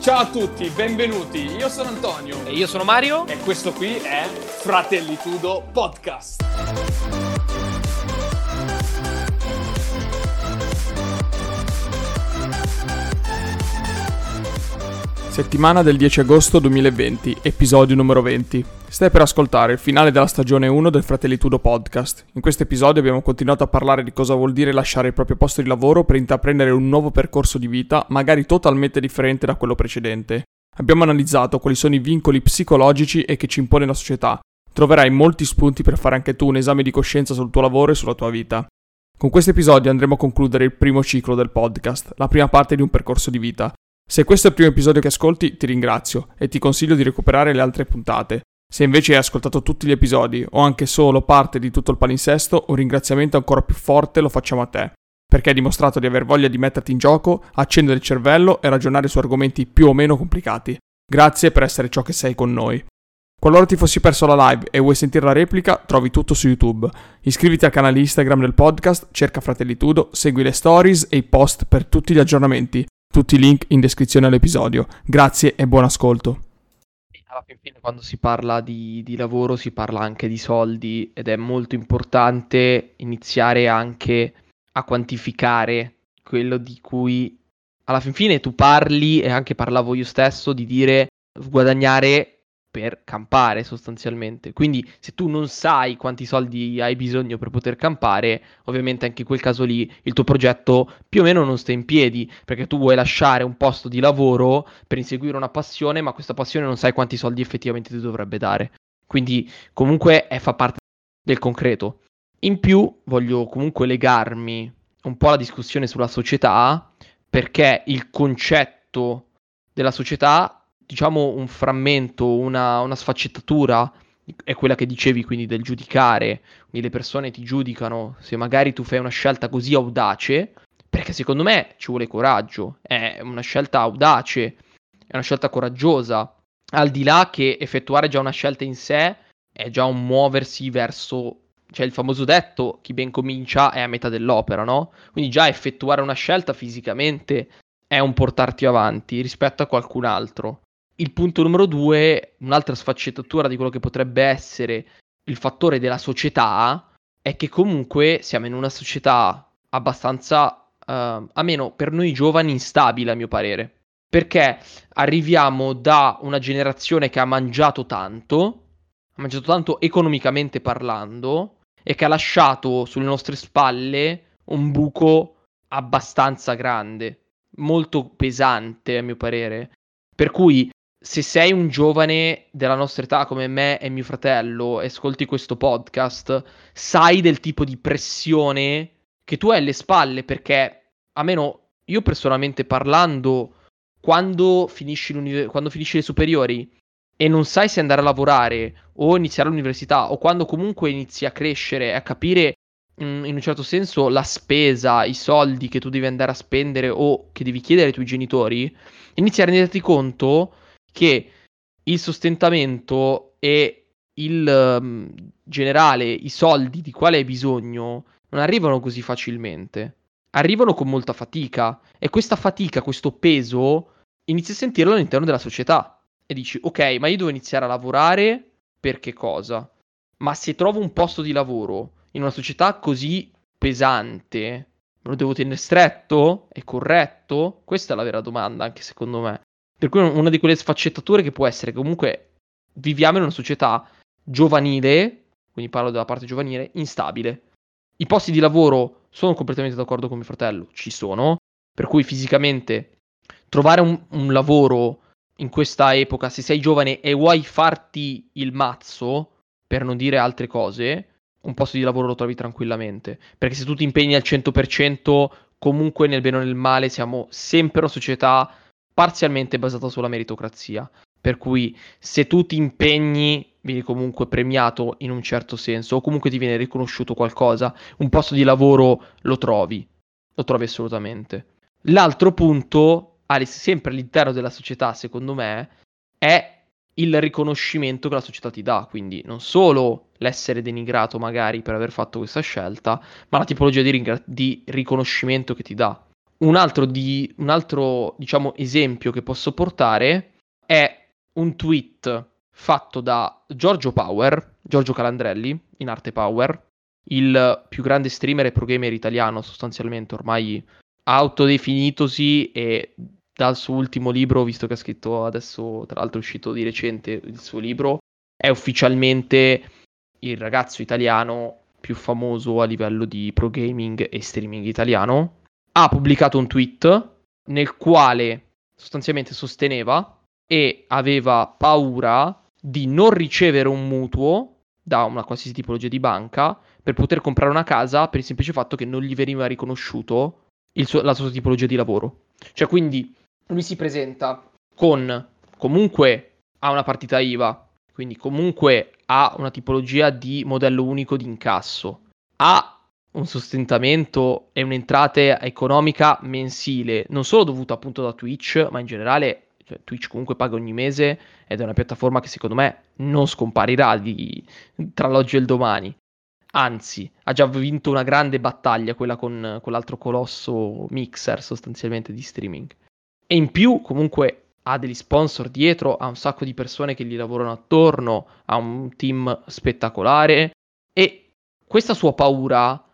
Ciao a tutti, benvenuti. Io sono Antonio. E io sono Mario. E questo qui è Fratellitudo Podcast. Settimana del 10 agosto 2020, episodio numero 20. Stai per ascoltare il finale della stagione 1 del Fratellitudo Podcast. In questo episodio abbiamo continuato a parlare di cosa vuol dire lasciare il proprio posto di lavoro per intraprendere un nuovo percorso di vita, magari totalmente differente da quello precedente. Abbiamo analizzato quali sono i vincoli psicologici e che ci impone la società. Troverai molti spunti per fare anche tu un esame di coscienza sul tuo lavoro e sulla tua vita. Con questo episodio andremo a concludere il primo ciclo del podcast, la prima parte di un percorso di vita. Se questo è il primo episodio che ascolti, ti ringrazio e ti consiglio di recuperare le altre puntate. Se invece hai ascoltato tutti gli episodi o anche solo parte di tutto il palinsesto, un ringraziamento ancora più forte lo facciamo a te, perché hai dimostrato di aver voglia di metterti in gioco, accendere il cervello e ragionare su argomenti più o meno complicati. Grazie per essere ciò che sei con noi. Qualora ti fossi perso la live e vuoi sentire la replica, trovi tutto su YouTube. Iscriviti al canale Instagram del podcast, cerca Fratellitudo, segui le stories e i post per tutti gli aggiornamenti. Tutti i link in descrizione all'episodio. Grazie e buon ascolto. Alla fine, quando si parla di, di, lavoro, si parla anche di soldi ed è molto importante iniziare anche a quantificare quello di cui alla fin fine tu parli e anche parlavo io stesso di dire guadagnare per campare sostanzialmente. Quindi se tu non sai quanti soldi hai bisogno per poter campare, ovviamente anche in quel caso lì il tuo progetto più o meno non sta in piedi, perché tu vuoi lasciare un posto di lavoro per inseguire una passione, ma questa passione non sai quanti soldi effettivamente ti dovrebbe dare. Quindi comunque è, fa parte del concreto. In più voglio comunque legarmi un po' alla discussione sulla società, perché il concetto della società diciamo, un frammento, una, una sfaccettatura è quella che dicevi quindi del giudicare, quindi le persone ti giudicano. Se magari tu fai una scelta così audace, perché secondo me ci vuole coraggio, è una scelta audace, è una scelta coraggiosa, al di là che effettuare già una scelta in sé è già un muoversi verso, cioè il famoso detto, chi ben comincia è a metà dell'opera, no? Quindi già effettuare una scelta fisicamente è un portarti avanti rispetto a qualcun altro il punto numero due, un'altra sfaccettatura di quello che potrebbe essere il fattore della società, è che comunque siamo in una società abbastanza, uh, almeno per noi giovani, instabile a mio parere. Perché arriviamo da una generazione che ha mangiato tanto, ha mangiato tanto economicamente parlando, e che ha lasciato sulle nostre spalle un buco abbastanza grande, molto pesante a mio parere. Per cui se sei un giovane della nostra età come me e mio fratello e ascolti questo podcast, sai del tipo di pressione che tu hai alle spalle perché, almeno io personalmente parlando, quando finisci, quando finisci le superiori e non sai se andare a lavorare o iniziare l'università o quando comunque inizi a crescere e a capire mm, in un certo senso la spesa, i soldi che tu devi andare a spendere o che devi chiedere ai tuoi genitori, inizi a renderti conto che il sostentamento e il um, generale, i soldi di quale hai bisogno, non arrivano così facilmente. Arrivano con molta fatica e questa fatica, questo peso, inizi a sentirlo all'interno della società. E dici, ok, ma io devo iniziare a lavorare per che cosa? Ma se trovo un posto di lavoro in una società così pesante, me lo devo tenere stretto? È corretto? Questa è la vera domanda, anche secondo me. Per cui una di quelle sfaccettature che può essere comunque viviamo in una società giovanile, quindi parlo della parte giovanile, instabile. I posti di lavoro sono completamente d'accordo con mio fratello, ci sono, per cui fisicamente trovare un, un lavoro in questa epoca, se sei giovane e vuoi farti il mazzo, per non dire altre cose, un posto di lavoro lo trovi tranquillamente. Perché se tu ti impegni al 100%, comunque nel bene o nel male siamo sempre una società parzialmente basata sulla meritocrazia. Per cui se tu ti impegni, vieni comunque premiato in un certo senso, o comunque ti viene riconosciuto qualcosa, un posto di lavoro lo trovi, lo trovi assolutamente. L'altro punto, sempre all'interno della società, secondo me, è il riconoscimento che la società ti dà, quindi non solo l'essere denigrato magari per aver fatto questa scelta, ma la tipologia di, ringra- di riconoscimento che ti dà un altro, di, un altro diciamo, esempio che posso portare è un tweet fatto da Giorgio Power, Giorgio Calandrelli, in arte Power, il più grande streamer e programmer italiano sostanzialmente, ormai autodefinitosi e dal suo ultimo libro, visto che ha scritto adesso, tra l'altro è uscito di recente il suo libro, è ufficialmente il ragazzo italiano più famoso a livello di pro gaming e streaming italiano. Ha pubblicato un tweet nel quale sostanzialmente sosteneva e aveva paura di non ricevere un mutuo da una qualsiasi tipologia di banca per poter comprare una casa per il semplice fatto che non gli veniva riconosciuto suo, la sua tipologia di lavoro. Cioè, quindi lui si presenta con comunque ha una partita IVA, quindi comunque ha una tipologia di modello unico di incasso, ha un sostentamento e un'entrata economica mensile, non solo dovuta appunto da Twitch, ma in generale cioè, Twitch comunque paga ogni mese ed è una piattaforma che secondo me non scomparirà di, tra l'oggi e il domani. Anzi, ha già vinto una grande battaglia, quella con, con l'altro colosso mixer sostanzialmente di streaming. E in più comunque ha degli sponsor dietro, ha un sacco di persone che gli lavorano attorno, ha un team spettacolare e questa sua paura,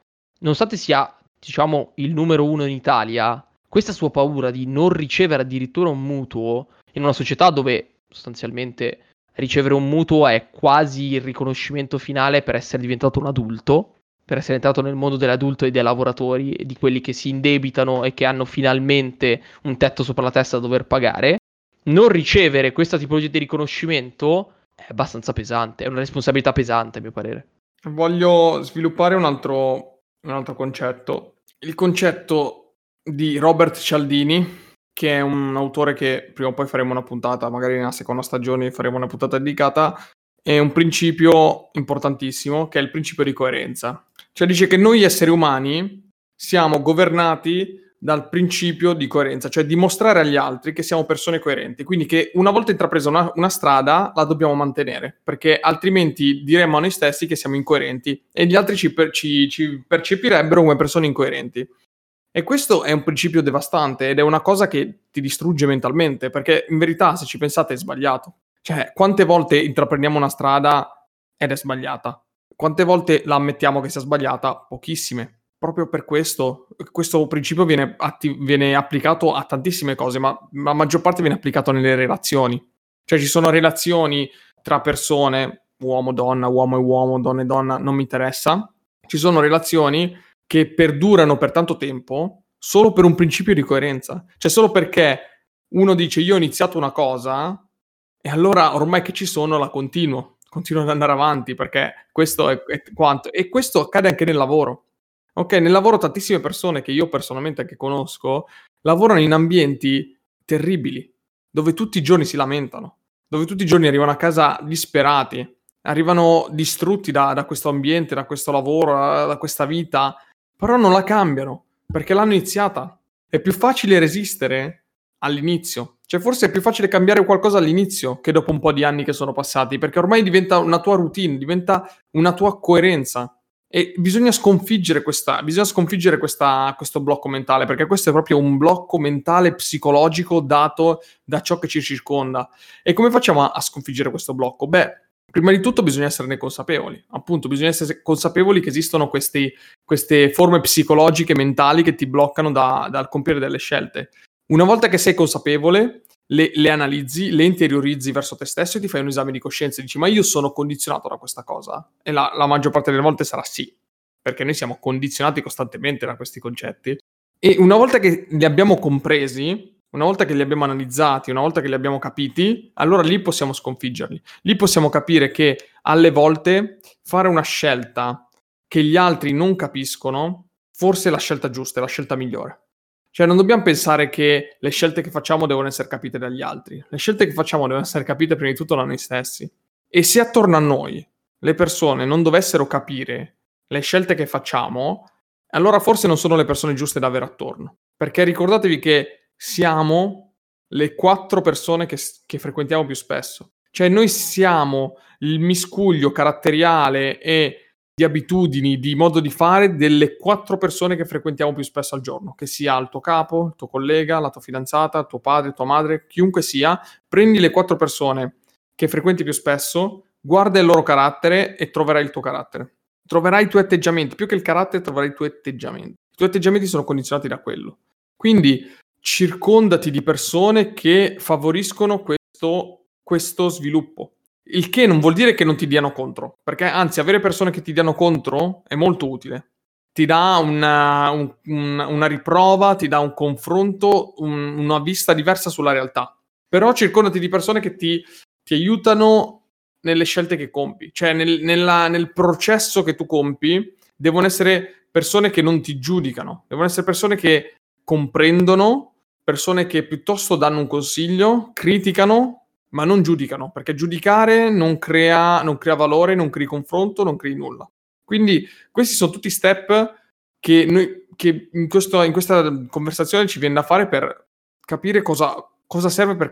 nonostante sia diciamo il numero uno in Italia, questa sua paura di non ricevere addirittura un mutuo in una società dove sostanzialmente ricevere un mutuo è quasi il riconoscimento finale per essere diventato un adulto, per essere entrato nel mondo dell'adulto e dei lavoratori e di quelli che si indebitano e che hanno finalmente un tetto sopra la testa da dover pagare. Non ricevere questa tipologia di riconoscimento è abbastanza pesante, è una responsabilità pesante a mio parere. Voglio sviluppare un altro, un altro concetto. Il concetto di Robert Cialdini, che è un autore che prima o poi faremo una puntata, magari nella seconda stagione faremo una puntata dedicata, è un principio importantissimo che è il principio di coerenza. Cioè dice che noi esseri umani siamo governati dal principio di coerenza, cioè dimostrare agli altri che siamo persone coerenti, quindi che una volta intrapresa una, una, strada la dobbiamo mantenere, perché altrimenti diremmo a noi stessi che siamo incoerenti e gli altri ci, per, ci, ci percepirebbero come persone incoerenti. E questo è un principio devastante ed è una cosa che ti distrugge mentalmente, perché in verità, se ci pensate, è sbagliato. Cioè, quante volte intraprendiamo una strada ed è sbagliata? Quante volte la ammettiamo che sia sbagliata? Pochissime. Proprio per questo, questo principio viene, atti- viene applicato a tantissime cose, ma la maggior parte viene applicato nelle relazioni. Cioè, ci sono relazioni tra persone, uomo-donna, uomo e uomo, donna e donna, non mi interessa. Ci sono relazioni che perdurano per tanto tempo solo per un principio di coerenza. Cioè solo perché uno dice io ho iniziato una cosa e allora ormai che ci sono la continuo, continuo ad andare avanti perché questo è, è quanto. E questo accade anche nel lavoro. Ok, nel lavoro tantissime persone che io personalmente anche conosco lavorano in ambienti terribili, dove tutti i giorni si lamentano, dove tutti i giorni arrivano a casa disperati, arrivano distrutti da, da questo ambiente, da questo lavoro, da, da questa vita però non la cambiano perché l'hanno iniziata. È più facile resistere all'inizio. Cioè, forse è più facile cambiare qualcosa all'inizio che dopo un po' di anni che sono passati, perché ormai diventa una tua routine, diventa una tua coerenza. E bisogna sconfiggere, questa, bisogna sconfiggere questa, questo blocco mentale, perché questo è proprio un blocco mentale psicologico dato da ciò che ci circonda. E come facciamo a, a sconfiggere questo blocco? Beh, prima di tutto bisogna esserne consapevoli. Appunto, bisogna essere consapevoli che esistono questi, queste forme psicologiche, mentali che ti bloccano da, dal compiere delle scelte. Una volta che sei consapevole, le, le, analizzi, le interiorizzi verso te stesso e ti fai un esame di coscienza e dici ma io sono condizionato da questa cosa? E la, la maggior parte delle volte sarà sì, perché noi siamo condizionati costantemente da questi concetti. E una volta che li abbiamo compresi, una volta che li abbiamo analizzati, una volta che li abbiamo capiti, allora lì possiamo sconfiggerli. Lì possiamo capire che alle volte fare una scelta che gli altri non capiscono, forse è la scelta giusta, è la scelta migliore. Cioè non dobbiamo pensare che le scelte che facciamo devono essere capite dagli altri. Le scelte che facciamo devono essere capite prima di tutto da noi stessi. E se attorno a noi le persone non dovessero capire le scelte che facciamo, allora forse non sono le persone giuste da avere attorno. Perché ricordatevi che siamo le quattro persone che, che frequentiamo più spesso. Cioè noi siamo il miscuglio caratteriale e di abitudini, di modo di fare delle quattro persone che frequentiamo più spesso al giorno, che sia il tuo capo, il tuo collega, la tua fidanzata, tuo padre, tua madre, chiunque sia, prendi le quattro persone che frequenti più spesso, guarda il loro carattere e troverai il tuo carattere. Troverai i tuoi atteggiamenti, più che il carattere troverai i tuoi atteggiamenti. I tuoi atteggiamenti sono condizionati da quello. Quindi circondati di persone che favoriscono questo, questo sviluppo il che non vuol dire che non ti diano contro, perché anzi avere persone che ti diano contro è molto utile. Ti dà una, un, una, riprova, ti dà un confronto, un, una vista diversa sulla realtà. Però circondati di persone che ti, ti aiutano nelle scelte che compi, cioè nel, nella, nel processo che tu compi, devono essere persone che non ti giudicano, devono essere persone che comprendono, persone che piuttosto danno un consiglio, criticano ma non giudicano, perché giudicare non crea, non crea valore, non crea confronto, non crea nulla. Quindi questi sono tutti step che, noi, che in, questo, in, questa conversazione ci viene da fare per capire cosa, cosa serve per,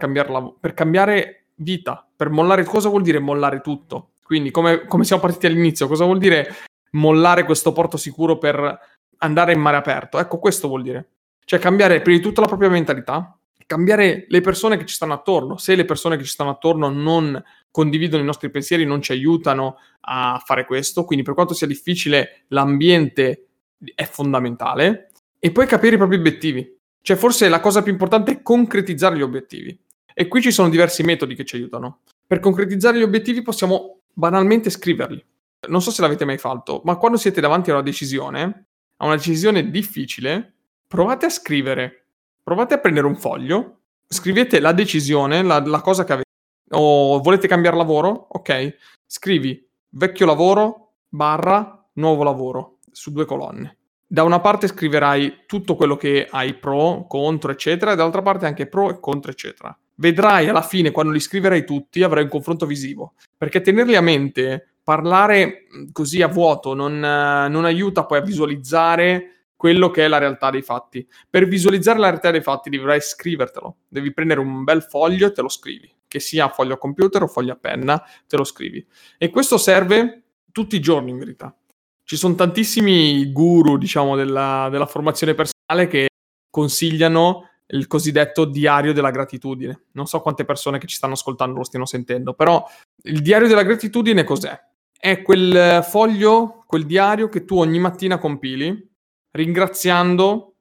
per cambiare vita, per mollare, cosa vuol dire mollare tutto. Quindi come, come siamo partiti all'inizio, cosa vuol dire mollare questo porto sicuro per andare in mare aperto? Ecco, questo vuol dire. Cioè cambiare prima di tutto la propria mentalità, cambiare le persone che ci stanno attorno. Se le persone che ci stanno attorno non condividono i nostri pensieri, non ci aiutano a fare questo, quindi per quanto sia difficile, l'ambiente è fondamentale. E poi capire i propri obiettivi. Cioè, forse la cosa più importante è concretizzare gli obiettivi. E qui ci sono diversi metodi che ci aiutano. Per concretizzare gli obiettivi possiamo banalmente scriverli. Non so se l'avete mai fatto, ma quando siete davanti a una decisione, a una decisione difficile, provate a scrivere provate a prendere un foglio, scrivete la decisione, la, la cosa che avete, o volete cambiare lavoro, ok, scrivi vecchio lavoro barra nuovo lavoro su due colonne. Da una parte scriverai tutto quello che hai pro, contro, eccetera, e dall'altra parte anche pro e contro, eccetera. Vedrai alla fine, quando li scriverai tutti, avrai un confronto visivo. Perché tenerli a mente, parlare così a vuoto, non, non aiuta poi a visualizzare quello che è la realtà dei fatti. Per visualizzare la realtà dei fatti dovrai scrivertelo, devi prendere un bel foglio e te lo scrivi, che sia foglio a computer o foglio a penna, te lo scrivi. E questo serve tutti i giorni in verità. Ci sono tantissimi guru, diciamo, della, della formazione personale che consigliano il cosiddetto diario della gratitudine. Non so quante persone che ci stanno ascoltando lo stiano sentendo, però il diario della gratitudine cos'è? È quel foglio, quel diario che tu ogni mattina compili ringraziando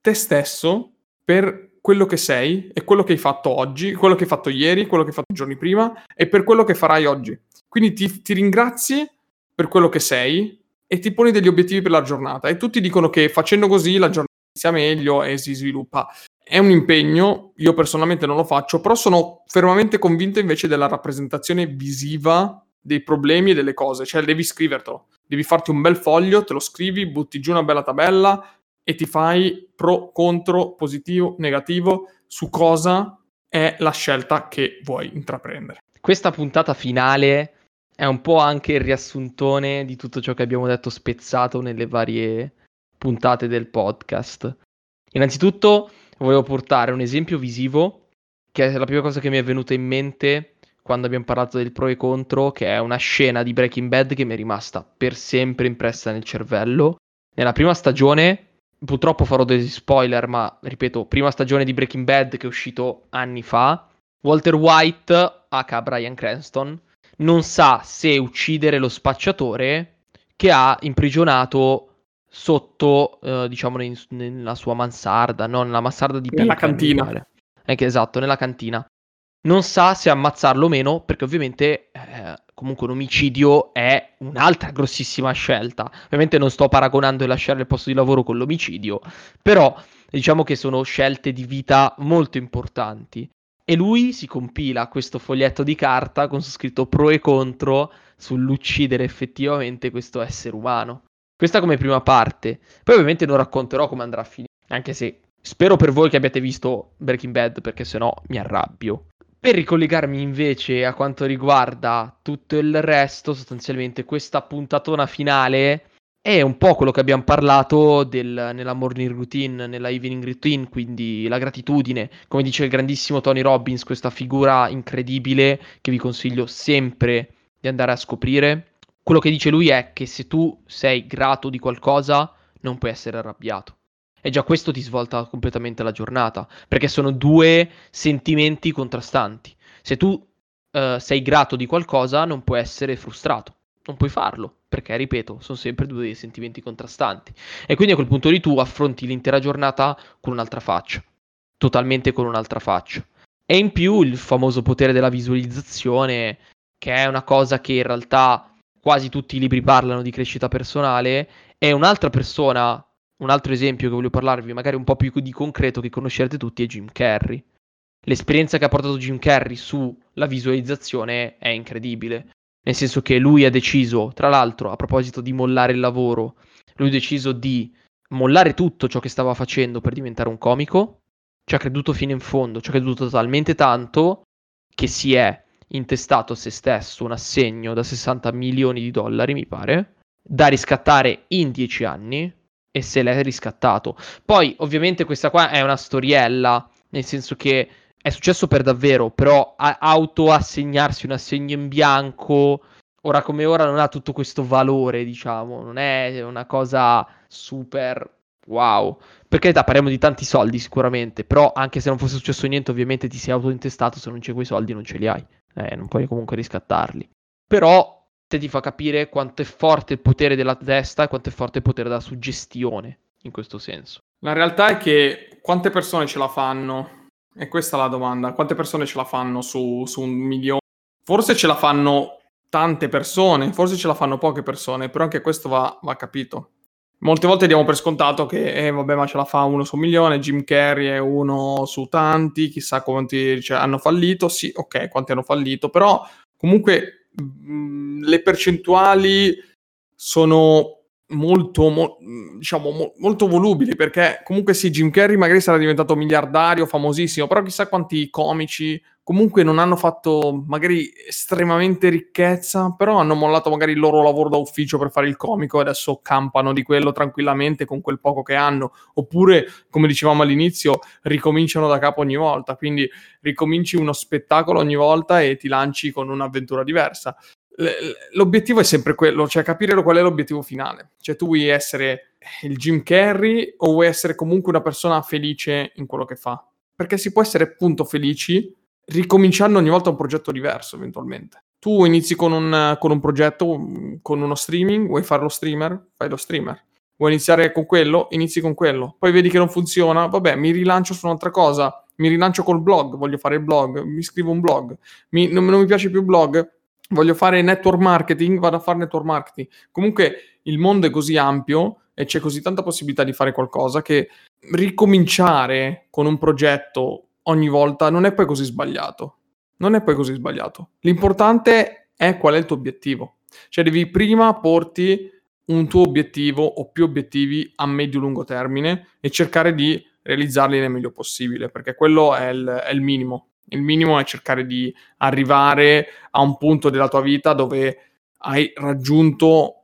te stesso per quello che sei e quello che hai fatto oggi, quello che hai fatto ieri, quello che hai fatto i giorni prima e per quello che farai oggi. Quindi ti, ti ringrazi per quello che sei e ti poni degli obiettivi per la giornata e tutti dicono che facendo così la giornata inizia meglio e si sviluppa. È un impegno, io personalmente non lo faccio, però sono fermamente convinto invece della rappresentazione visiva dei problemi e delle cose, cioè devi scrivertelo devi farti un bel foglio, te lo scrivi, butti giù una bella tabella e ti fai pro, contro, positivo, negativo su cosa è la scelta che vuoi intraprendere. Questa puntata finale è un po' anche il riassuntone di tutto ciò che abbiamo detto spezzato nelle varie puntate del podcast. Innanzitutto volevo portare un esempio visivo, che è la prima cosa che mi è venuta in mente quando abbiamo parlato del pro e contro, che è una scena di Breaking Bad che mi è rimasta per sempre impressa nel cervello. Nella prima stagione, purtroppo farò degli spoiler, ma ripeto, prima stagione di Breaking Bad che è uscito anni fa, Walter White, aka Brian Cranston, non sa se uccidere lo spacciatore che ha imprigionato sotto, eh, diciamo, nella sua mansarda, no, nella mansarda di Nella cantina. Eh, esatto, nella cantina non sa se ammazzarlo o meno, perché ovviamente eh, comunque un omicidio è un'altra grossissima scelta. Ovviamente non sto paragonando il lasciare il posto di lavoro con l'omicidio, però diciamo che sono scelte di vita molto importanti. E lui si compila questo foglietto di carta con su scritto pro e contro sull'uccidere effettivamente questo essere umano. Questa come prima parte. Poi ovviamente non racconterò come andrà a finire, anche se spero per voi che abbiate visto Breaking Bad, perché sennò mi arrabbio. Per ricollegarmi invece a quanto riguarda tutto il resto, sostanzialmente questa puntatona finale è un po' quello che abbiamo parlato del, nella morning routine, nella evening routine, quindi la gratitudine, come dice il grandissimo Tony Robbins, questa figura incredibile che vi consiglio sempre di andare a scoprire, quello che dice lui è che se tu sei grato di qualcosa, non puoi essere arrabbiato. E già questo ti svolta completamente la giornata, perché sono due sentimenti contrastanti. Se tu uh, sei grato di qualcosa, non puoi essere frustrato, non puoi farlo, perché, ripeto, sono sempre due sentimenti contrastanti. E quindi a quel punto lì tu affronti l'intera giornata con un'altra faccia, totalmente con un'altra faccia. E in più il famoso potere della visualizzazione, che è una cosa che in realtà quasi tutti i libri parlano di crescita personale, e un'altra persona un altro esempio che voglio parlarvi, magari un po' più di concreto, che conoscerete tutti, è Jim Carrey. L'esperienza che ha portato Jim Carrey sulla visualizzazione è incredibile. Nel senso che lui ha deciso, tra l'altro, a proposito di mollare il lavoro, lui ha deciso di mollare tutto ciò che stava facendo per diventare un comico. Ci ha creduto fino in fondo, ci ha creduto talmente tanto che si è intestato a se stesso un assegno da 60 milioni di dollari, mi pare, da riscattare in 10 anni e se l'è riscattato. Poi, ovviamente, questa qua è una storiella, nel senso che è successo per davvero, però autoassegnarsi un assegno in bianco, ora come ora, non ha tutto questo valore, diciamo, non è una cosa super wow. Per carità, parliamo di tanti soldi sicuramente, però anche se non fosse successo niente, ovviamente ti sei autointestato, se non c'è quei soldi non ce li hai, eh, non puoi comunque riscattarli. Però te ti fa capire quanto è forte il potere della testa e quanto è forte il potere della suggestione in questo senso. La realtà è che quante persone ce la fanno? E questa è la domanda. Quante persone ce la fanno su, su un milione? Forse ce la fanno tante persone, forse ce la fanno poche persone, però anche questo va, va capito. Molte volte diamo per scontato che, eh, vabbè, ma ce la fa uno su un milione, Jim Carrey è uno su tanti, chissà quanti cioè, hanno fallito. Sì, ok, quanti hanno fallito, però comunque le percentuali sono molto, mo, diciamo, mo, molto volubili perché comunque sì, Jim Carrey magari sarà diventato miliardario, famosissimo, però chissà quanti comici comunque non hanno fatto magari estremamente ricchezza, però hanno mollato magari il loro lavoro da ufficio per fare il comico e adesso campano di quello tranquillamente con quel poco che hanno, oppure come dicevamo all'inizio, ricominciano da capo ogni volta, quindi ricominci uno spettacolo ogni volta e ti lanci con un'avventura diversa l'obiettivo è sempre quello, cioè capire qual è l'obiettivo finale. Cioè tu vuoi essere il Jim Carrey o vuoi essere comunque una persona felice in quello che fa? Perché si può essere appunto felici ricominciando ogni volta un progetto diverso eventualmente. Tu inizi con un, con un progetto, con uno streaming, vuoi fare lo streamer? Fai lo streamer. Vuoi iniziare con quello? Inizi con quello. Poi vedi che non funziona, vabbè, mi rilancio su un'altra cosa, mi rilancio col blog, voglio fare il blog, mi scrivo un blog, mi, non, non mi piace più il blog, voglio fare network marketing, vado a fare network marketing. Comunque il mondo è così ampio e c'è così tanta possibilità di fare qualcosa che ricominciare con un progetto ogni volta non è poi così sbagliato. Non è poi così sbagliato. L'importante è qual è il tuo obiettivo. Cioè devi prima porti un tuo obiettivo o più obiettivi a medio-lungo termine e cercare di realizzarli nel meglio possibile, perché quello è il, è il minimo. Il minimo è cercare di arrivare a un punto della tua vita dove hai raggiunto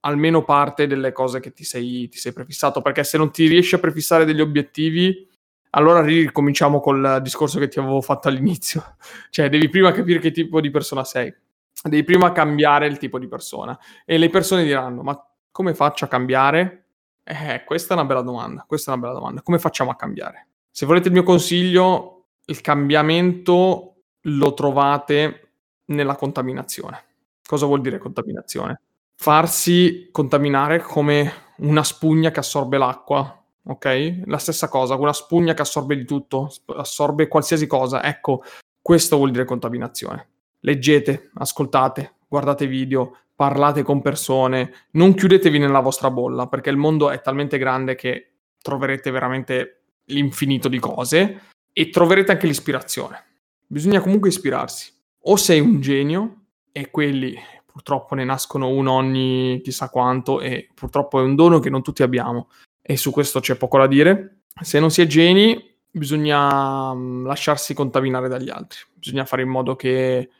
almeno parte delle cose che ti sei, ti sei prefissato, perché se non ti riesci a prefissare degli obiettivi, allora ricominciamo col discorso che ti avevo fatto all'inizio. cioè, devi prima capire che tipo di persona sei, devi prima cambiare il tipo di persona. E le persone diranno, ma come faccio a cambiare? Eh, questa è una bella domanda, questa è una bella domanda. Come facciamo a cambiare? Se volete il mio consiglio, il cambiamento lo trovate nella contaminazione. Cosa vuol dire contaminazione? Farsi contaminare come una spugna che assorbe l'acqua, ok? La stessa cosa, una spugna che assorbe di tutto, assorbe qualsiasi cosa. Ecco, questo vuol dire contaminazione. Leggete, ascoltate, guardate video, parlate con persone, non chiudetevi nella vostra bolla, perché il mondo è talmente grande che troverete veramente l'infinito di cose e troverete anche l'ispirazione. Bisogna comunque ispirarsi. O sei un genio, e quelli purtroppo ne nascono uno ogni chissà quanto, e purtroppo è un dono che non tutti abbiamo, e su questo c'è poco da dire. Se non si è geni, bisogna mm, lasciarsi contaminare dagli altri, bisogna fare in modo che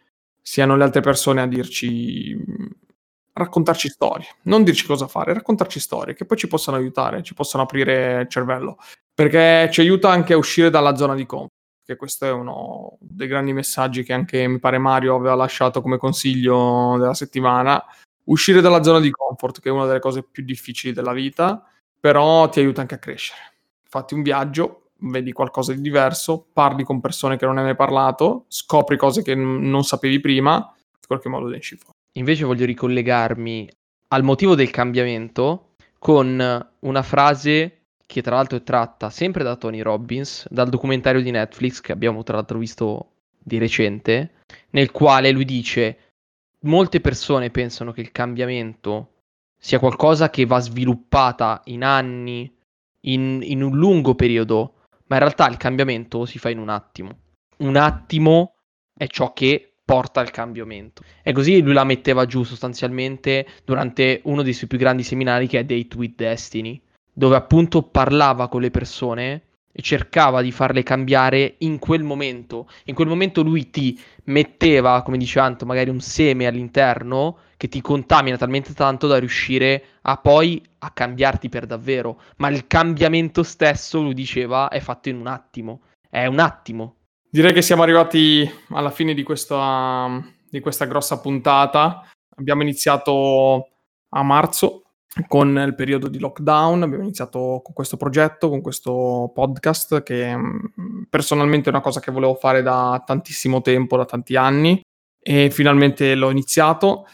siano le altre persone a dirci mm, raccontarci storie, non dirci cosa fare, raccontarci storie che poi ci possano aiutare, ci possano aprire il cervello perché ci aiuta anche a uscire dalla zona di comfort. Che questo è uno dei grandi messaggi che anche mi pare Mario aveva lasciato come consiglio della settimana. uscire dalla zona di comfort, che è una delle cose più difficili della vita, però ti aiuta anche a crescere. Fatti un viaggio, vedi qualcosa di diverso, parli con persone che non hai mai parlato, scopri cose che n- non sapevi prima, in qualche modo ne esci fuori. Invece voglio ricollegarmi al motivo del cambiamento con una frase che tra l'altro è tratta sempre da Tony Robbins, dal documentario di Netflix che abbiamo tra l'altro visto di recente, nel quale lui dice molte persone pensano che il cambiamento sia qualcosa che va sviluppata in anni, in, in un lungo periodo, ma in realtà il cambiamento si fa in un attimo. Un attimo è ciò che porta al cambiamento. E così lui la metteva giù sostanzialmente durante uno dei suoi più grandi seminari che è Date with Destiny, dove appunto parlava con le persone e cercava di farle cambiare in quel momento. In quel momento lui ti metteva, come dice Anto, magari un seme all'interno che ti contamina talmente tanto da riuscire a poi a cambiarti per davvero. Ma il cambiamento stesso, lui diceva, è fatto in un attimo. È un attimo. Direi che siamo arrivati alla fine di questa, di questa grossa puntata. Abbiamo iniziato a marzo con il periodo di lockdown, abbiamo iniziato con questo progetto, con questo podcast che mm, personalmente è una cosa che volevo fare da tantissimo tempo, da tanti anni e finalmente l'ho iniziato.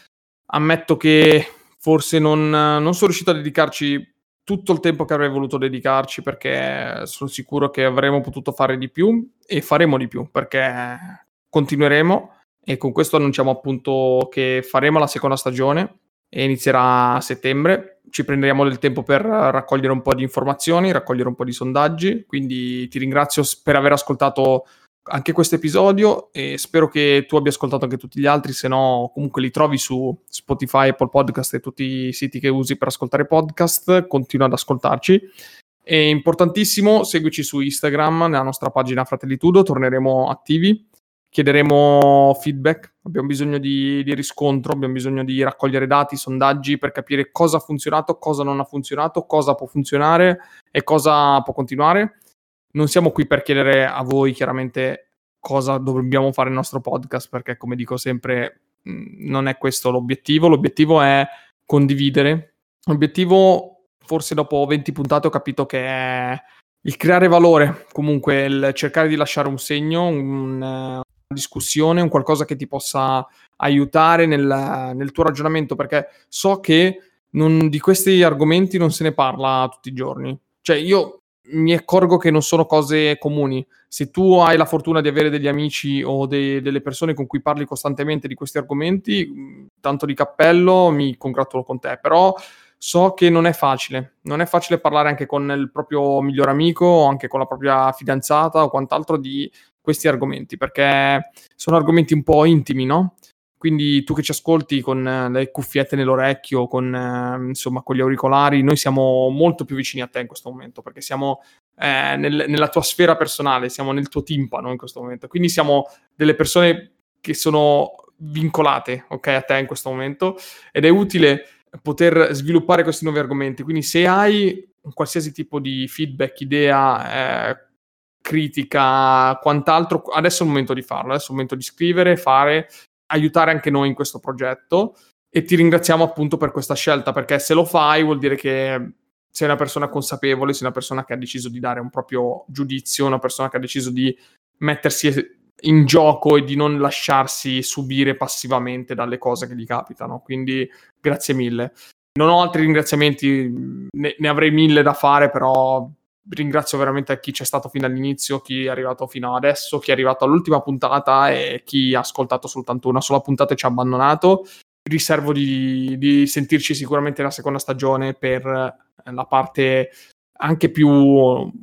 Ammetto che forse non, non sono riuscito a dedicarci tutto il tempo che avrei voluto dedicarci perché sono sicuro che avremmo potuto fare di più e faremo di più perché continueremo e con questo annunciamo appunto che faremo la seconda stagione e inizierà a settembre. Ci prenderemo del tempo per raccogliere un po' di informazioni, raccogliere un po' di sondaggi, quindi ti ringrazio per aver ascoltato anche questo episodio e spero che tu abbia ascoltato anche tutti gli altri, se no comunque li trovi su Spotify, Apple Podcast e tutti i siti che usi per ascoltare podcast, continua ad ascoltarci. È importantissimo, seguici su Instagram, nella nostra pagina Fratellitudo, torneremo attivi. Chiederemo feedback, abbiamo bisogno di, di, riscontro, abbiamo bisogno di raccogliere dati, sondaggi per capire cosa ha funzionato, cosa non ha funzionato, cosa può funzionare e cosa può continuare. Non siamo qui per chiedere a voi chiaramente cosa dobbiamo fare nel nostro podcast, perché come dico sempre non è questo l'obiettivo, l'obiettivo è condividere. L'obiettivo, forse dopo 20 puntate ho capito che è il creare valore, comunque il cercare di lasciare un segno, un, discussione, un qualcosa che ti possa aiutare nel, nel tuo ragionamento, perché so che non, di questi argomenti non se ne parla tutti i giorni. Cioè, io mi accorgo che non sono cose comuni. Se tu hai la fortuna di avere degli amici o de- delle persone con cui parli costantemente di questi argomenti, tanto di cappello, mi congratulo con te. Però so che non è facile. Non è facile parlare anche con il proprio miglior amico o anche con la propria fidanzata o quant'altro di questi argomenti, perché sono argomenti un po' intimi, no? Quindi tu che ci ascolti con eh, le cuffiette nell'orecchio, con, eh, insomma, con gli auricolari, noi siamo molto più vicini a te in questo momento, perché siamo eh, nel, nella tua sfera personale, siamo nel tuo timpano in questo momento. Quindi siamo delle persone che sono vincolate, ok, a te in questo momento, ed è utile poter sviluppare questi nuovi argomenti. Quindi se hai qualsiasi tipo di feedback, idea, eh, critica, quant'altro, adesso è il momento di farlo, adesso è il momento di scrivere, fare, aiutare anche noi in questo progetto e ti ringraziamo appunto per questa scelta, perché se lo fai vuol dire che sei una persona consapevole, sei una persona che ha deciso di dare un proprio giudizio, una persona che ha deciso di mettersi in gioco e di non lasciarsi subire passivamente dalle cose che gli capitano. Quindi grazie mille. Non ho altri ringraziamenti, ne, ne avrei mille da fare, però ringrazio veramente chi c'è stato fino all'inizio, chi è arrivato fino adesso, chi è arrivato all'ultima puntata e chi ha ascoltato soltanto una sola puntata e ci ha abbandonato. Riservo di, di sentirci sicuramente nella seconda stagione per eh, la parte anche più,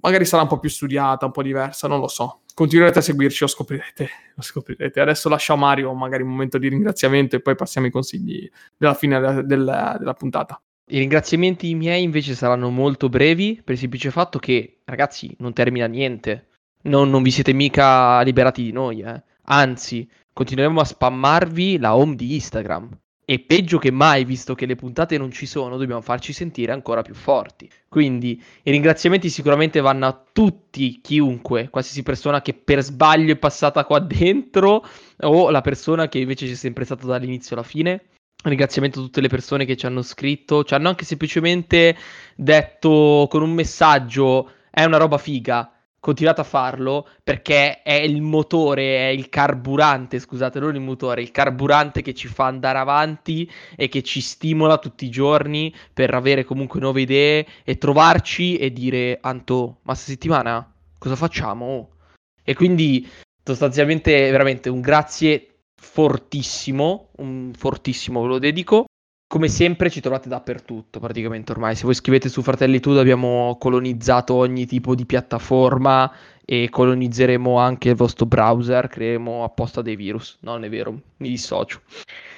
magari sarà un po' più studiata, un po' diversa, non lo so. Continuerete a seguirci, lo scoprirete, lo scoprirete. Adesso lascio a Mario magari un momento di ringraziamento e poi passiamo ai consigli della fine della, della, della puntata. I ringraziamenti miei invece saranno molto brevi per il semplice fatto che, ragazzi, non termina niente. Non, non vi siete mica liberati di noi, eh. Anzi, continueremo a spammarvi la home di Instagram. E peggio che mai, visto che le puntate non ci sono, dobbiamo farci sentire ancora più forti. Quindi i ringraziamenti sicuramente vanno a tutti, chiunque, qualsiasi persona che per sbaglio è passata qua dentro o la persona che invece c'è sempre stata dall'inizio alla fine ringraziamento a tutte le persone che ci hanno scritto, ci hanno anche semplicemente detto con un messaggio è una roba figa, continuate a farlo perché è il motore, è il carburante, scusate, non il motore, il carburante che ci fa andare avanti e che ci stimola tutti i giorni per avere comunque nuove idee e trovarci e dire Anto, ma questa settimana cosa facciamo? E quindi sostanzialmente veramente un grazie fortissimo, un fortissimo ve lo dedico. Come sempre ci trovate dappertutto praticamente ormai. Se voi scrivete su Fratelli Tudo abbiamo colonizzato ogni tipo di piattaforma e colonizzeremo anche il vostro browser, creeremo apposta dei virus. Non è vero, mi dissocio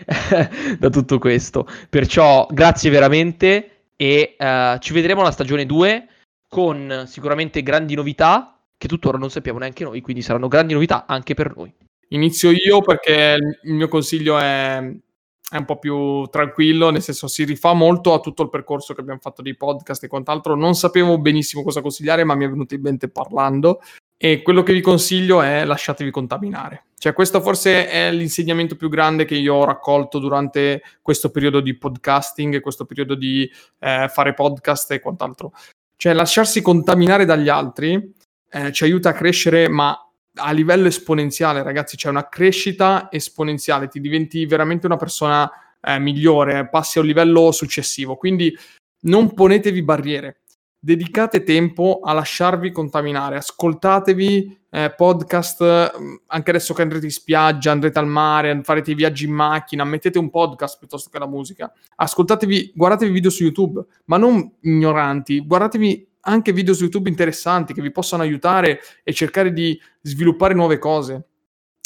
da tutto questo. Perciò grazie veramente e uh, ci vedremo alla stagione 2 con sicuramente grandi novità che tuttora non sappiamo neanche noi, quindi saranno grandi novità anche per noi. Inizio io perché il mio consiglio è, è, un po' più tranquillo, nel senso si rifà molto a tutto il percorso che abbiamo fatto dei podcast e quant'altro. Non sapevo benissimo cosa consigliare, ma mi è venuto in mente parlando. E quello che vi consiglio è lasciatevi contaminare. Cioè, questo forse è l'insegnamento più grande che io ho raccolto durante questo periodo di podcasting, questo periodo di eh, fare podcast e quant'altro. Cioè, lasciarsi contaminare dagli altri eh, ci aiuta a crescere, ma a livello esponenziale, ragazzi, c'è una crescita esponenziale, ti diventi veramente una persona eh, migliore, passi a un livello successivo. Quindi non ponetevi barriere, dedicate tempo a lasciarvi contaminare, ascoltatevi eh, podcast, mm, anche adesso che andrete in spiaggia, andrete al mare, farete i viaggi in macchina, mettete un podcast piuttosto che la musica, ascoltatevi, guardatevi video su YouTube, ma non ignoranti, guardatevi anche video su YouTube interessanti che vi possano aiutare e cercare di sviluppare nuove cose.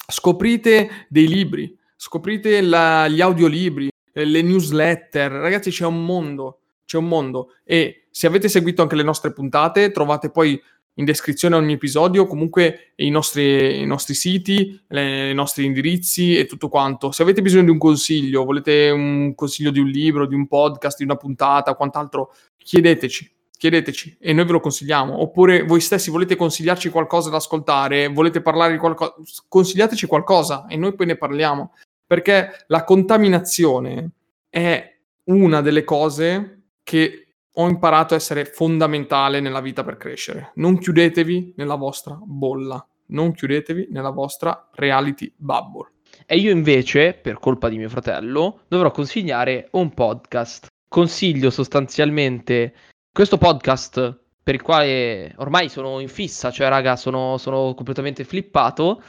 Scoprite dei libri, scoprite la, gli audiolibri, eh, le newsletter. Ragazzi, c'è un mondo, c'è un mondo. E se avete seguito anche le nostre puntate, trovate poi in descrizione ogni episodio, comunque i nostri, i nostri siti, le, i nostri indirizzi e tutto quanto. Se avete bisogno di un consiglio, volete un consiglio di un libro, di un podcast, di una puntata, quant'altro, chiedeteci chiedeteci e noi ve lo consigliamo. Oppure voi stessi volete consigliarci qualcosa da ascoltare, volete parlare di qualcosa, consigliateci qualcosa e noi poi ne parliamo. Perché la contaminazione è una delle cose che ho imparato a essere fondamentale nella vita per crescere. Non chiudetevi nella vostra bolla, non chiudetevi nella vostra reality bubble. E io invece, per colpa di mio fratello, dovrò consigliare un podcast. Consiglio sostanzialmente questo podcast per il quale ormai sono in fissa, cioè raga sono, sono completamente flippato,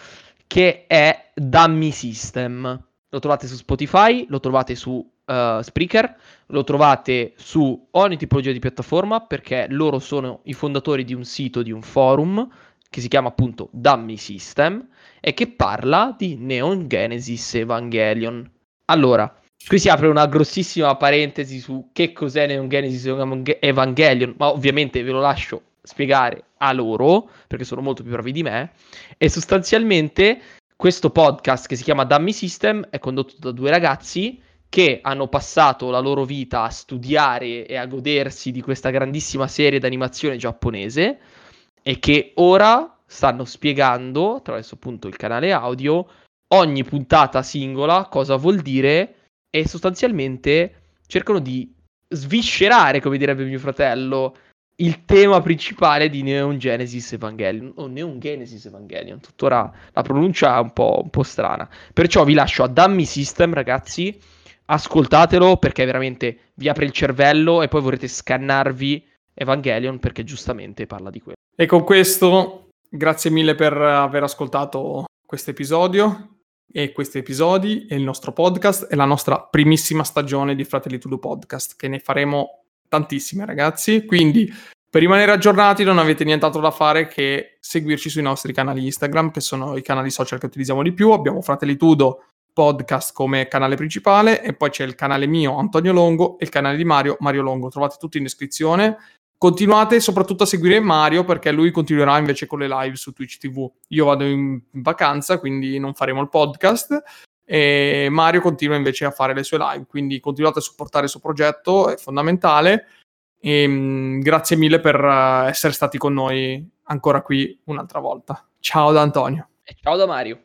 che è Dummy System. Lo trovate su Spotify, lo trovate su uh, Spreaker, lo trovate su ogni tipologia di piattaforma perché loro sono i fondatori di un sito, di un forum che si chiama appunto Dummy System e che parla di Neon Genesis Evangelion. Allora, Qui si apre una grossissima parentesi su che cos'è Neon Genesis Evangelion, ma ovviamente ve lo lascio spiegare a loro, perché sono molto più bravi di me. E sostanzialmente questo podcast che si chiama Dummy System è condotto da due ragazzi che hanno passato la loro vita a studiare e a godersi di questa grandissima serie d'animazione giapponese e che ora stanno spiegando attraverso appunto il canale audio ogni puntata singola cosa vuol dire e sostanzialmente cercano di sviscerare, come direbbe mio fratello, il tema principale di Neon Genesis Evangelion. O Neon Genesis Evangelion, tuttora la pronuncia è un po', un po' strana. Perciò vi lascio a Dummy System, ragazzi. Ascoltatelo perché veramente vi apre il cervello e poi vorrete scannarvi Evangelion perché giustamente parla di quello. E con questo, grazie mille per aver ascoltato questo episodio e questi episodi e il nostro podcast è la nostra primissima stagione di Fratelli Tudo Podcast, che ne faremo tantissime ragazzi, quindi per rimanere aggiornati non avete nient'altro da fare che seguirci sui nostri canali Instagram, che sono i canali social che utilizziamo di più, abbiamo Fratelli Tudo Podcast come canale principale e poi c'è il canale mio Antonio Longo e il canale di Mario Mario Longo, trovate tutto in descrizione Continuate soprattutto a seguire Mario perché lui continuerà invece con le live su Twitch TV. Io vado in vacanza, quindi non faremo il podcast e Mario continua invece a fare le sue live, quindi continuate a supportare il suo progetto, è fondamentale. E, um, grazie mille per uh, essere stati con noi ancora qui un'altra volta. Ciao da Antonio. E ciao da Mario.